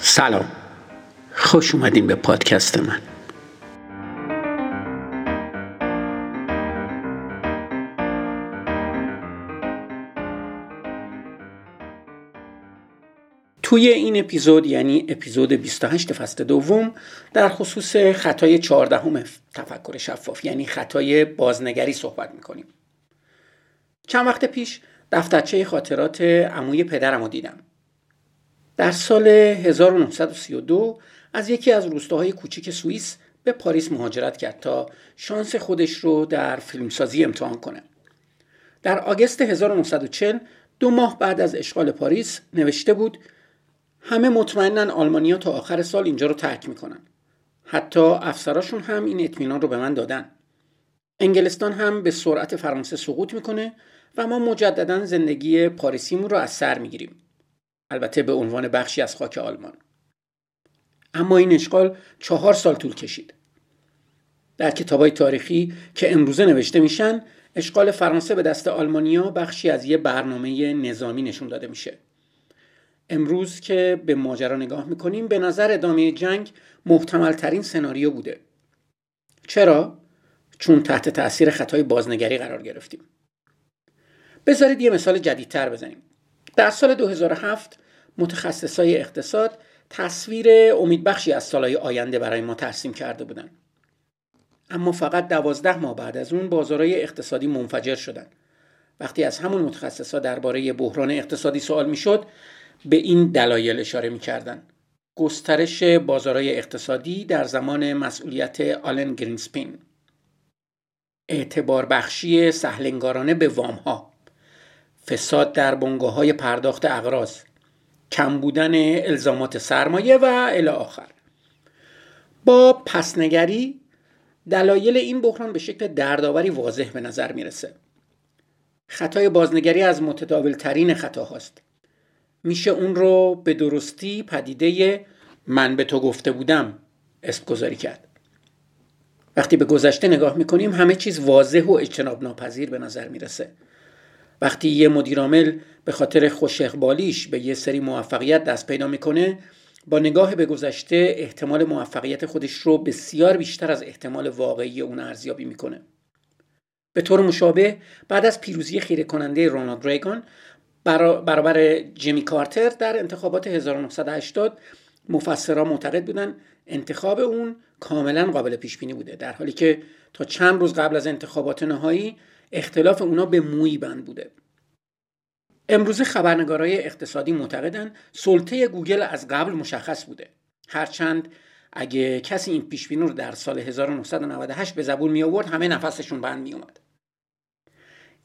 سلام. خوش اومدین به پادکست من. توی این اپیزود یعنی اپیزود 28 فصل دوم در خصوص خطای 14 تفکر شفاف یعنی خطای بازنگری صحبت می‌کنیم. چند وقت پیش دفترچه خاطرات عموی پدرم رو دیدم. در سال 1932 از یکی از روستاهای کوچیک سوئیس به پاریس مهاجرت کرد تا شانس خودش رو در فیلمسازی امتحان کنه. در آگست 1940 دو ماه بعد از اشغال پاریس نوشته بود همه مطمئنن آلمانیا تا آخر سال اینجا رو ترک می‌کنن. حتی افسراشون هم این اطمینان رو به من دادن. انگلستان هم به سرعت فرانسه سقوط می‌کنه و ما مجددا زندگی پاریسیمون رو از سر می‌گیریم. البته به عنوان بخشی از خاک آلمان. اما این اشغال چهار سال طول کشید. در کتابای تاریخی که امروزه نوشته میشن اشغال فرانسه به دست آلمانیا بخشی از یه برنامه نظامی نشون داده میشه. امروز که به ماجرا نگاه می‌کنیم به نظر ادامه جنگ محتمل ترین سناریو بوده. چرا؟ چون تحت تاثیر خطای بازنگری قرار گرفتیم. بذارید یه مثال جدیدتر بزنیم. در سال 2007 متخصصای اقتصاد تصویر امیدبخشی از سالهای آینده برای ما ترسیم کرده بودند. اما فقط دوازده ماه بعد از اون بازارهای اقتصادی منفجر شدن. وقتی از همون متخصصا درباره بحران اقتصادی سوال می‌شد به این دلایل اشاره می‌کردن. گسترش بازارهای اقتصادی در زمان مسئولیت آلن گرینسپین اعتبار بخشی سهلنگارانه به وام ها فساد در بنگاه های پرداخت اغراض کم بودن الزامات سرمایه و الی آخر. با پسنگری دلایل این بحران به شکل دردآوری واضح به نظر می‌رسه. خطای بازنگری از متداول ترین خطاهاست. میشه اون رو به درستی پدیده من به تو گفته بودم اسم گذاری کرد. وقتی به گذشته نگاه می‌کنیم همه چیز واضح و اجتناب ناپذیر به نظر می‌رسه. وقتی یه مدیرعامل به خاطر خوش اقبالیش به یه سری موفقیت دست پیدا می‌کنه با نگاه به گذشته احتمال موفقیت خودش رو بسیار بیشتر از احتمال واقعی اون ارزیابی می‌کنه. به طور مشابه بعد از پیروزی خیره کننده رونالد ریگان برابر جیمی کارتر در انتخابات 1980 مفسرها معتقد بودن انتخاب اون کاملا قابل پیش بینی بوده در حالی که تا چند روز قبل از انتخابات نهایی اختلاف اونا به مویی بند بوده. امروز خبرنگارای اقتصادی معتقدن سلطه گوگل از قبل مشخص بوده. هرچند اگه کسی این پیش رو در سال 1998 به زبون می آورد همه نفسشون بند می اومد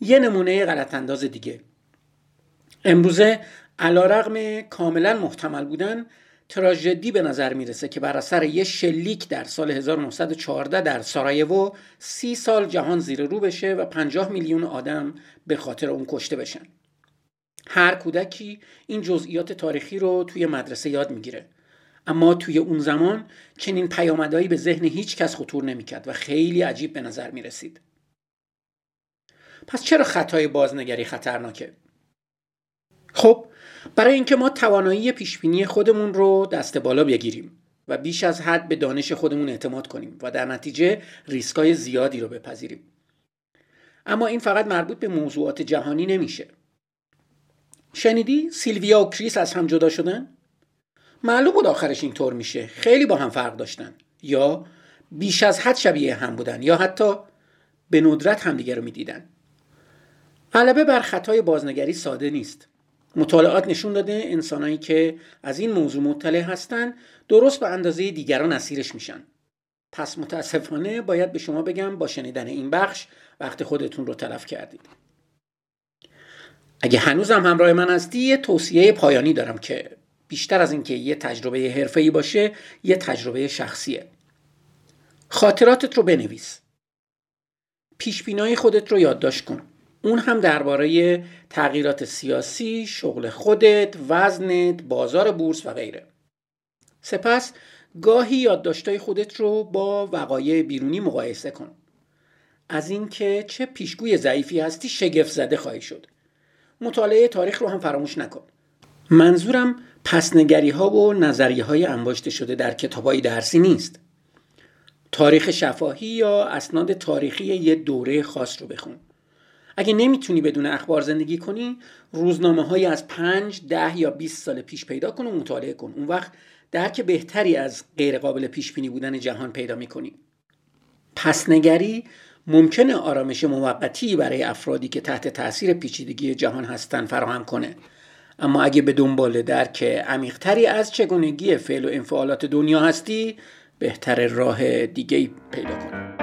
یه نمونه غلط انداز دیگه. امروزه علا کاملا محتمل بودن تراژدی به نظر می‌رسه که بر اثر یه شلیک در سال 1914 در سارایوو سی سال جهان زیر رو بشه و 50 میلیون آدم به خاطر اون کشته بشن. هر کودکی این جزئیات تاریخی رو توی مدرسه یاد می‌گیره. اما توی اون زمان چنین پیامدهایی به ذهن هیچ کس خطور نمی‌کرد و خیلی عجیب به نظر می‌رسید. پس چرا خطای بازنگری خطرناکه؟ خب برای اینکه ما توانایی پیشبینی خودمون رو دست بالا بگیریم و بیش از حد به دانش خودمون اعتماد کنیم و در نتیجه ریسکای زیادی رو بپذیریم. اما این فقط مربوط به موضوعات جهانی نمیشه. شنیدی سیلویا و کریس از هم جدا شدن؟ معلوم بود آخرش اینطور میشه. خیلی با هم فرق داشتن. یا بیش از حد شبیه هم بودن یا حتی به ندرت همدیگه رو می‌دیدن. غلبه بر خطای بازنگری ساده نیست. مطالعات نشون داده انسانایی که از این موضوع مطلع هستن درست به اندازه دیگران اسیرش میشن. پس متاسفانه باید به شما بگم با شنیدن این بخش وقت خودتون رو تلف کردید. اگه هنوزم همراه من هستی یه توصیه پایانی دارم که بیشتر از اینکه یه تجربه حرفه‌ای باشه یه تجربه شخصیه. خاطراتت رو بنویس. پیشبینای خودت رو یادداشت کن. اون هم درباره تغییرات سیاسی، شغل خودت، وزنت، بازار بورس و غیره. سپس گاهی یادداشتهای خودت رو با وقایع بیرونی مقایسه کن. از اینکه چه پیشگوی ضعیفی هستی شگفت زده خواهی شد. مطالعه تاریخ رو هم فراموش نکن. منظورم پسنگری ها و نظریه های انباشته شده در کتاب های درسی نیست تاریخ شفاهی یا اسناد تاریخی یه دوره خاص رو بخون اگه نمی‌تونی بدون اخبار زندگی کنی روزنامه های از پنج ده یا 20 سال پیش پیدا کن و مطالعه کن. اون وقت درک بهتری از غیرقابل پیش بینی بودن جهان پیدا می‌کنی. پسنگری ممکنه آرامش موقتی برای افرادی که تحت تاثیر پیچیدگی جهان هستن فراهم کنه. اما اگه به دنبال درک عمیقتری از چگونگی فعل و انفعالات دنیا هستی بهتر راه دیگه پیدا کنی